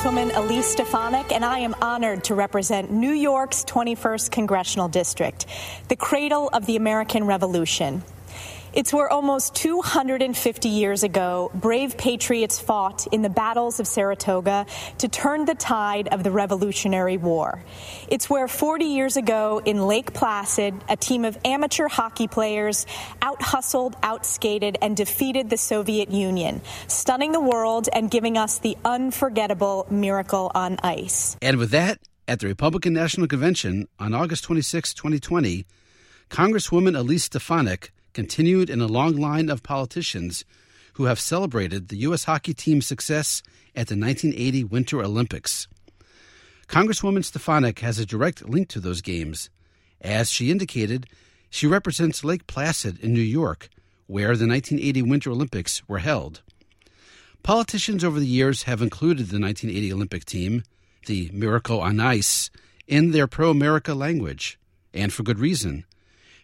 Congresswoman Elise Stefanik, and I am honored to represent New York's 21st Congressional District, the cradle of the American Revolution. It's where almost 250 years ago, brave patriots fought in the battles of Saratoga to turn the tide of the Revolutionary War. It's where 40 years ago in Lake Placid, a team of amateur hockey players out hustled, outskated, and defeated the Soviet Union, stunning the world and giving us the unforgettable miracle on ice. And with that, at the Republican National Convention on August 26, 2020, Congresswoman Elise Stefanik continued in a long line of politicians who have celebrated the U.S. hockey team's success at the 1980 Winter Olympics. Congresswoman Stefanik has a direct link to those games. As she indicated, she represents Lake Placid in New York, where the 1980 Winter Olympics were held. Politicians over the years have included the 1980 Olympic team, the Miracle on Ice, in their pro America language, and for good reason.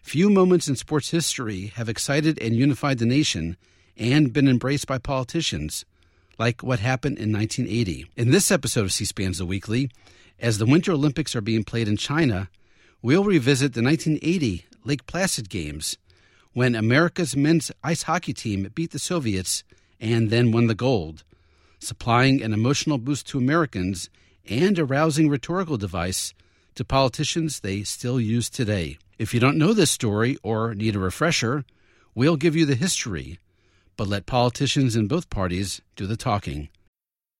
Few moments in sports history have excited and unified the nation and been embraced by politicians, like what happened in 1980. In this episode of C SPAN's The Weekly, as the Winter Olympics are being played in China, we'll revisit the 1980 Lake Placid Games when America's men's ice hockey team beat the Soviets and then won the gold, supplying an emotional boost to Americans and a rousing rhetorical device to politicians they still use today. If you don't know this story or need a refresher, we'll give you the history, but let politicians in both parties do the talking.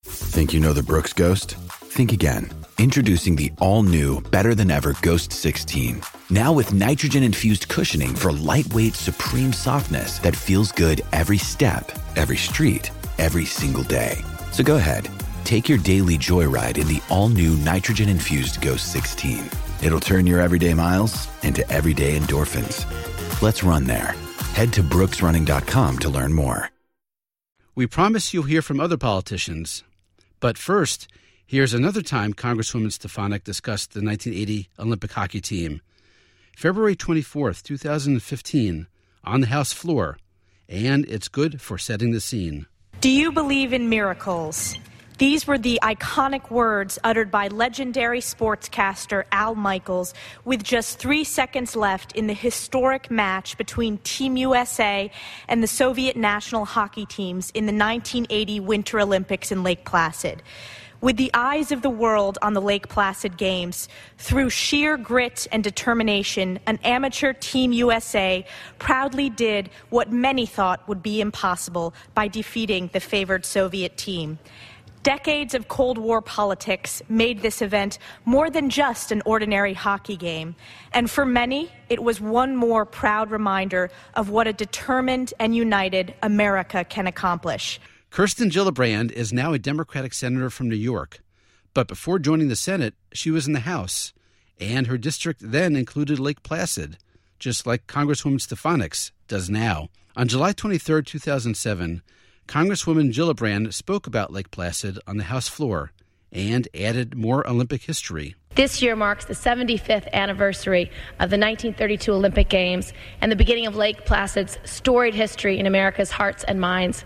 Think you know the Brooks Ghost? Think again. Introducing the all new, better than ever Ghost 16. Now with nitrogen infused cushioning for lightweight, supreme softness that feels good every step, every street, every single day. So go ahead, take your daily joyride in the all new nitrogen infused Ghost 16. It'll turn your everyday miles into everyday endorphins. Let's run there. Head to brooksrunning.com to learn more. We promise you'll hear from other politicians. But first, here's another time Congresswoman Stefanik discussed the 1980 Olympic hockey team. February 24th, 2015, on the House floor. And it's good for setting the scene. Do you believe in miracles? These were the iconic words uttered by legendary sportscaster Al Michaels with just three seconds left in the historic match between Team USA and the Soviet national hockey teams in the 1980 Winter Olympics in Lake Placid. With the eyes of the world on the Lake Placid Games, through sheer grit and determination, an amateur Team USA proudly did what many thought would be impossible by defeating the favored Soviet team. Decades of Cold War politics made this event more than just an ordinary hockey game. And for many, it was one more proud reminder of what a determined and united America can accomplish. Kirsten Gillibrand is now a Democratic senator from New York. But before joining the Senate, she was in the House. And her district then included Lake Placid, just like Congresswoman Stefanik's does now. On July 23, 2007, Congresswoman Gillibrand spoke about Lake Placid on the House floor and added more Olympic history. This year marks the 75th anniversary of the 1932 Olympic Games and the beginning of Lake Placid's storied history in America's hearts and minds.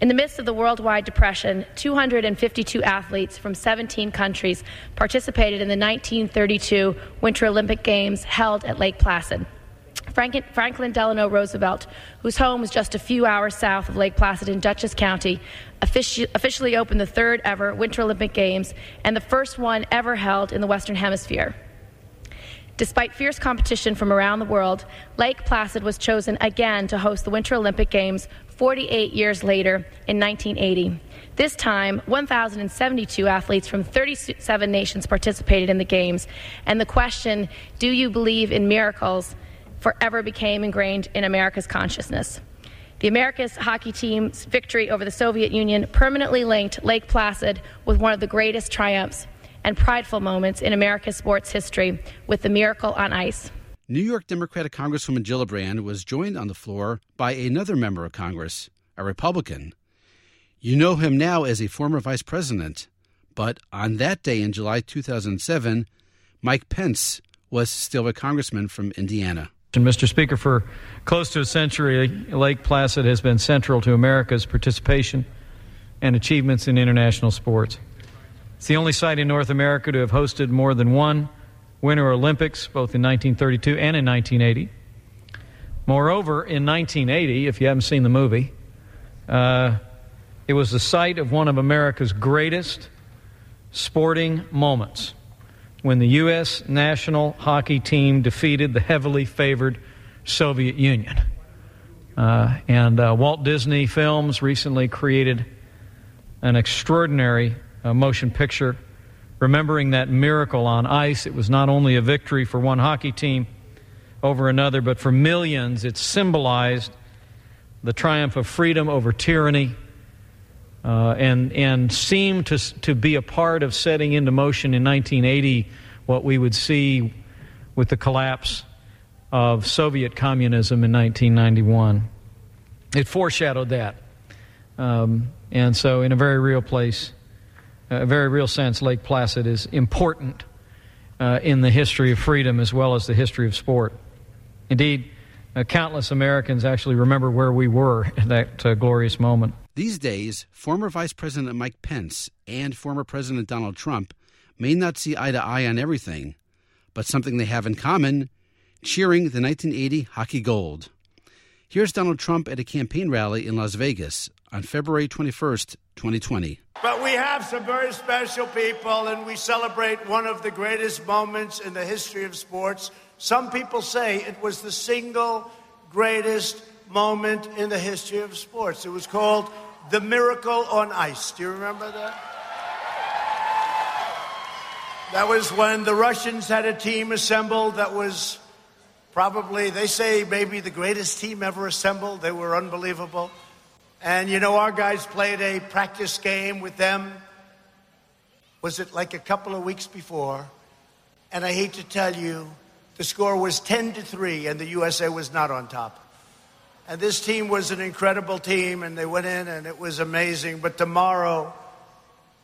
In the midst of the worldwide depression, 252 athletes from 17 countries participated in the 1932 Winter Olympic Games held at Lake Placid. Franklin Delano Roosevelt, whose home was just a few hours south of Lake Placid in Dutchess County, officially opened the third ever Winter Olympic Games and the first one ever held in the Western Hemisphere. Despite fierce competition from around the world, Lake Placid was chosen again to host the Winter Olympic Games 48 years later in 1980. This time, 1,072 athletes from 37 nations participated in the Games, and the question, Do you believe in miracles? Forever became ingrained in America's consciousness. The America's hockey team's victory over the Soviet Union permanently linked Lake Placid with one of the greatest triumphs and prideful moments in America's sports history with the miracle on ice. New York Democratic Congresswoman Gillibrand was joined on the floor by another member of Congress, a Republican. You know him now as a former vice president, but on that day in July 2007, Mike Pence was still a congressman from Indiana. Mr. Speaker, for close to a century, Lake Placid has been central to America's participation and achievements in international sports. It's the only site in North America to have hosted more than one Winter Olympics, both in 1932 and in 1980. Moreover, in 1980, if you haven't seen the movie, uh, it was the site of one of America's greatest sporting moments when the U.S. national hockey team defeated the heavily favored Soviet Union. Uh, and uh, Walt Disney Films recently created an extraordinary uh, motion picture remembering that miracle on ice. It was not only a victory for one hockey team over another, but for millions, it symbolized the triumph of freedom over tyranny. Uh, and and seemed to to be a part of setting into motion in 1980 what we would see with the collapse of Soviet communism in 1991. It foreshadowed that. Um, and so, in a very real place, a very real sense, Lake Placid is important uh, in the history of freedom as well as the history of sport. Indeed, uh, countless Americans actually remember where we were at that uh, glorious moment. These days, former Vice President Mike Pence and former President Donald Trump may not see eye to eye on everything, but something they have in common cheering the 1980 hockey gold. Here's Donald Trump at a campaign rally in Las Vegas on February 21st, 2020. But we have some very special people, and we celebrate one of the greatest moments in the history of sports. Some people say it was the single greatest moment in the history of sports. It was called the Miracle on Ice. Do you remember that? That was when the Russians had a team assembled that was probably, they say, maybe the greatest team ever assembled. They were unbelievable. And you know, our guys played a practice game with them. Was it like a couple of weeks before? And I hate to tell you, the score was 10 to 3, and the USA was not on top. And this team was an incredible team, and they went in, and it was amazing. But tomorrow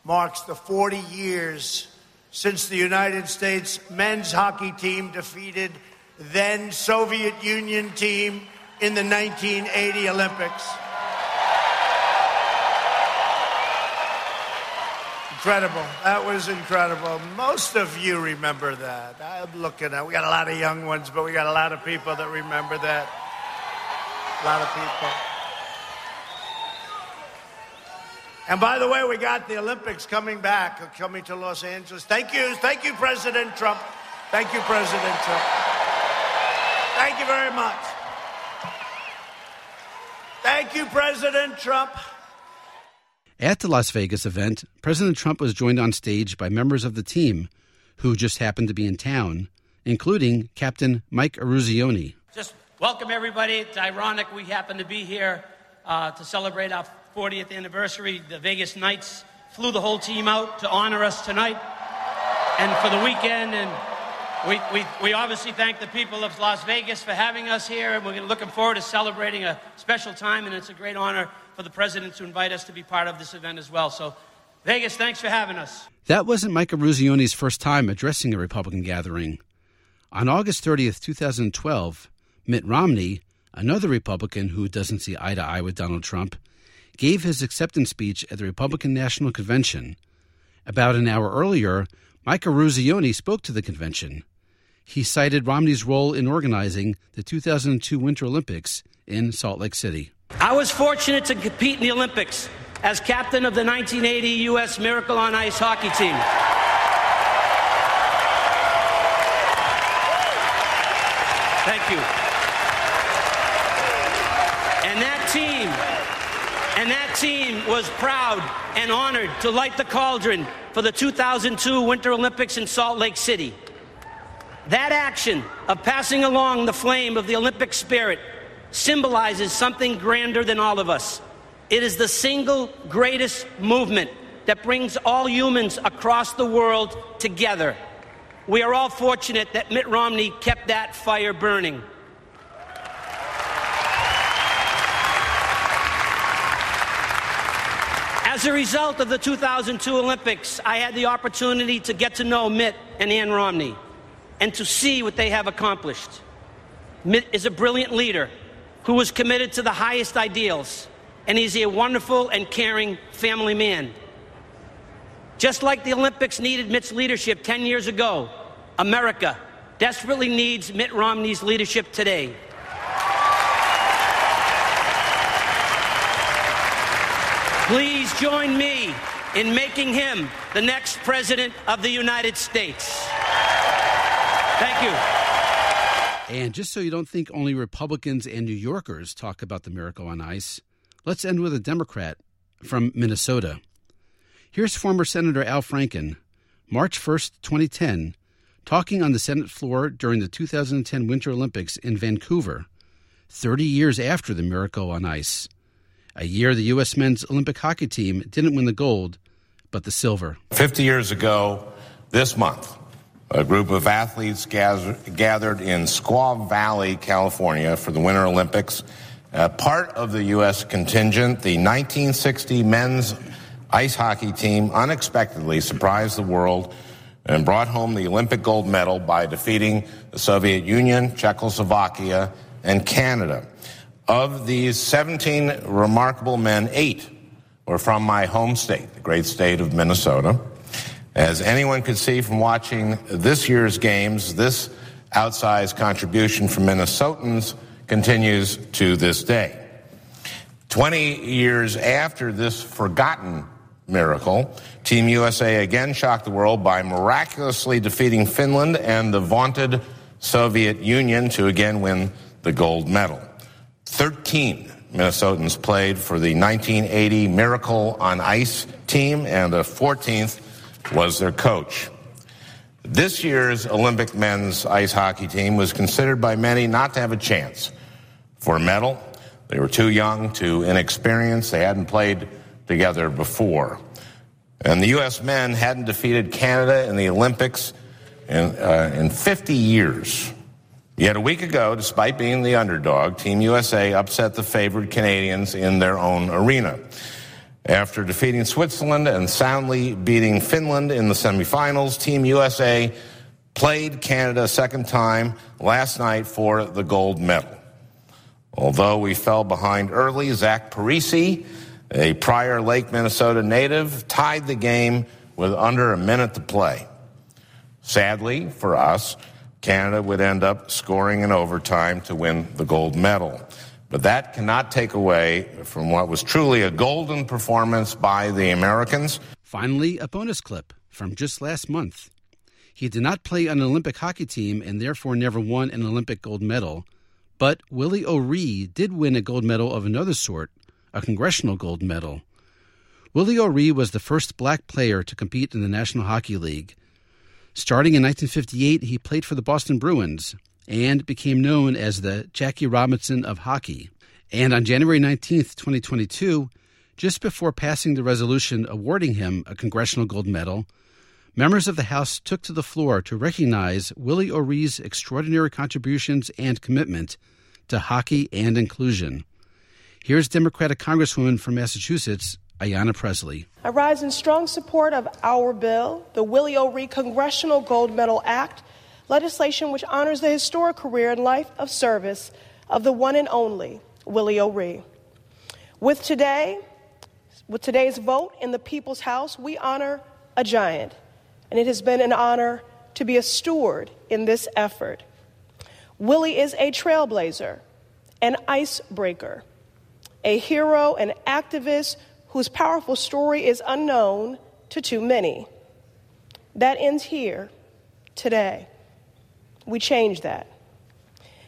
marks the 40 years since the United States men's hockey team defeated then Soviet Union team in the 1980 Olympics. Incredible. That was incredible. Most of you remember that. I'm looking at, we got a lot of young ones, but we got a lot of people that remember that. A lot of people. And by the way, we got the Olympics coming back, coming to Los Angeles. Thank you. Thank you, President Trump. Thank you, President Trump. Thank you very much. Thank you, President Trump. At the Las Vegas event, President Trump was joined on stage by members of the team who just happened to be in town, including Captain Mike Eruzione. Just welcome everybody. It's ironic we happen to be here uh, to celebrate our 40th anniversary. The Vegas Knights flew the whole team out to honor us tonight and for the weekend. And we, we, we obviously thank the people of Las Vegas for having us here. And we're looking forward to celebrating a special time. And it's a great honor for the president to invite us to be part of this event as well. So, Vegas, thanks for having us. That wasn't Mike Eruzione's first time addressing a Republican gathering. On August 30th, 2012, Mitt Romney, another Republican who doesn't see eye to eye with Donald Trump, gave his acceptance speech at the Republican National Convention. About an hour earlier, Mike Eruzione spoke to the convention. He cited Romney's role in organizing the 2002 Winter Olympics in Salt Lake City. I was fortunate to compete in the Olympics as captain of the 1980 U.S. Miracle on Ice hockey team. Thank you. And that team and that team was proud and honored to light the cauldron for the 2002 Winter Olympics in Salt Lake City. That action of passing along the flame of the Olympic spirit symbolizes something grander than all of us. It is the single greatest movement that brings all humans across the world together. We are all fortunate that Mitt Romney kept that fire burning. As a result of the 2002 Olympics, I had the opportunity to get to know Mitt and Ann Romney and to see what they have accomplished. Mitt is a brilliant leader who was committed to the highest ideals, and he's a wonderful and caring family man. Just like the Olympics needed Mitt's leadership 10 years ago, America desperately needs Mitt Romney's leadership today. Please join me in making him the next President of the United States. Thank you. And just so you don't think only Republicans and New Yorkers talk about the miracle on ice, let's end with a Democrat from Minnesota. Here's former Senator Al Franken, March 1st, 2010, talking on the Senate floor during the 2010 Winter Olympics in Vancouver, 30 years after the miracle on ice a year the U.S. men's Olympic hockey team didn't win the gold, but the silver. 50 years ago, this month, a group of athletes gathered in Squaw Valley, California for the Winter Olympics. Uh, part of the U.S. contingent, the 1960 men's ice hockey team unexpectedly surprised the world and brought home the Olympic gold medal by defeating the Soviet Union, Czechoslovakia, and Canada. Of these 17 remarkable men, eight were from my home state, the great state of Minnesota. As anyone could see from watching this year's games, this outsized contribution from Minnesotans continues to this day. 20 years after this forgotten miracle, Team USA again shocked the world by miraculously defeating Finland and the vaunted Soviet Union to again win the gold medal. 13 Minnesotans played for the 1980 Miracle on Ice team, and the 14th was their coach. This year's Olympic men's ice hockey team was considered by many not to have a chance for a medal. They were too young, too inexperienced. They hadn't played together before. And the U.S. men hadn't defeated Canada in the Olympics in, uh, in 50 years. Yet a week ago, despite being the underdog, Team USA upset the favored Canadians in their own arena. After defeating Switzerland and soundly beating Finland in the semifinals, Team USA played Canada a second time last night for the gold medal. Although we fell behind early, Zach Parise, a Prior Lake Minnesota native, tied the game with under a minute to play. Sadly for us, Canada would end up scoring in overtime to win the gold medal. But that cannot take away from what was truly a golden performance by the Americans. Finally, a bonus clip from just last month. He did not play on an Olympic hockey team and therefore never won an Olympic gold medal, but Willie O'Ree did win a gold medal of another sort, a congressional gold medal. Willie O'Ree was the first black player to compete in the National Hockey League Starting in 1958, he played for the Boston Bruins and became known as the Jackie Robinson of hockey. And on January 19, 2022, just before passing the resolution awarding him a Congressional Gold Medal, members of the House took to the floor to recognize Willie O'Ree's extraordinary contributions and commitment to hockey and inclusion. Here's Democratic Congresswoman from Massachusetts, Ayanna Pressley. I rise in strong support of our bill, the Willie O'Ree Congressional Gold Medal Act, legislation which honors the historic career and life of service of the one and only Willie O'Ree. With today, with today's vote in the People's House, we honor a giant, and it has been an honor to be a steward in this effort. Willie is a trailblazer, an icebreaker, a hero, an activist whose powerful story is unknown to too many. That ends here today. We change that.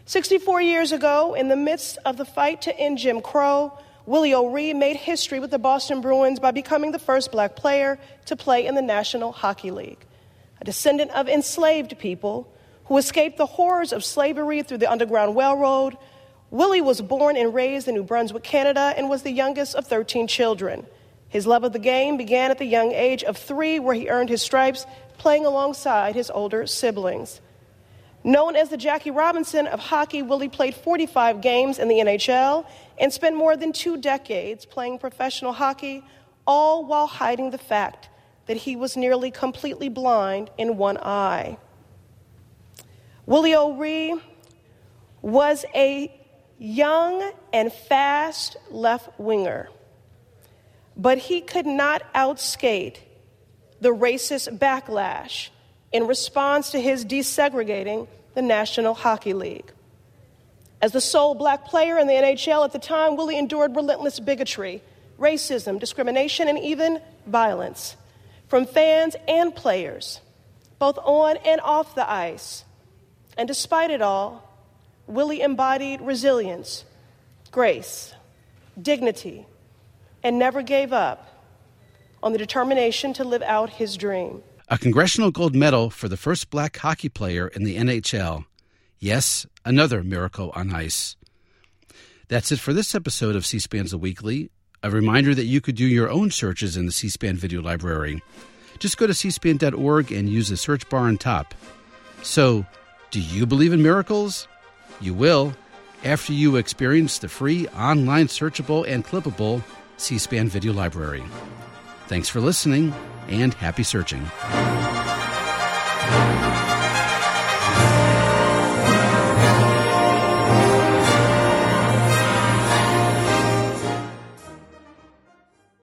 64 years ago, in the midst of the fight to end Jim Crow, Willie O'Ree made history with the Boston Bruins by becoming the first black player to play in the National Hockey League. A descendant of enslaved people who escaped the horrors of slavery through the Underground Railroad, Willie was born and raised in New Brunswick, Canada, and was the youngest of 13 children. His love of the game began at the young age of three, where he earned his stripes playing alongside his older siblings. Known as the Jackie Robinson of hockey, Willie played 45 games in the NHL and spent more than two decades playing professional hockey, all while hiding the fact that he was nearly completely blind in one eye. Willie O'Ree was a young and fast left winger, but he could not outskate the racist backlash in response to his desegregating the National Hockey League. As the sole black player in the NHL at the time, Willie endured relentless bigotry, racism, discrimination, and even violence from fans and players, both on and off the ice. And despite it all, Willie embodied resilience, grace, dignity, and never gave up on the determination to live out his dream. A congressional gold medal for the first black hockey player in the NHL. Yes, another miracle on ice. That's it for this episode of C SPAN's The Weekly. A reminder that you could do your own searches in the C SPAN video library. Just go to cspan.org and use the search bar on top. So, do you believe in miracles? You will after you experience the free online searchable and clippable C SPAN video library. Thanks for listening and happy searching.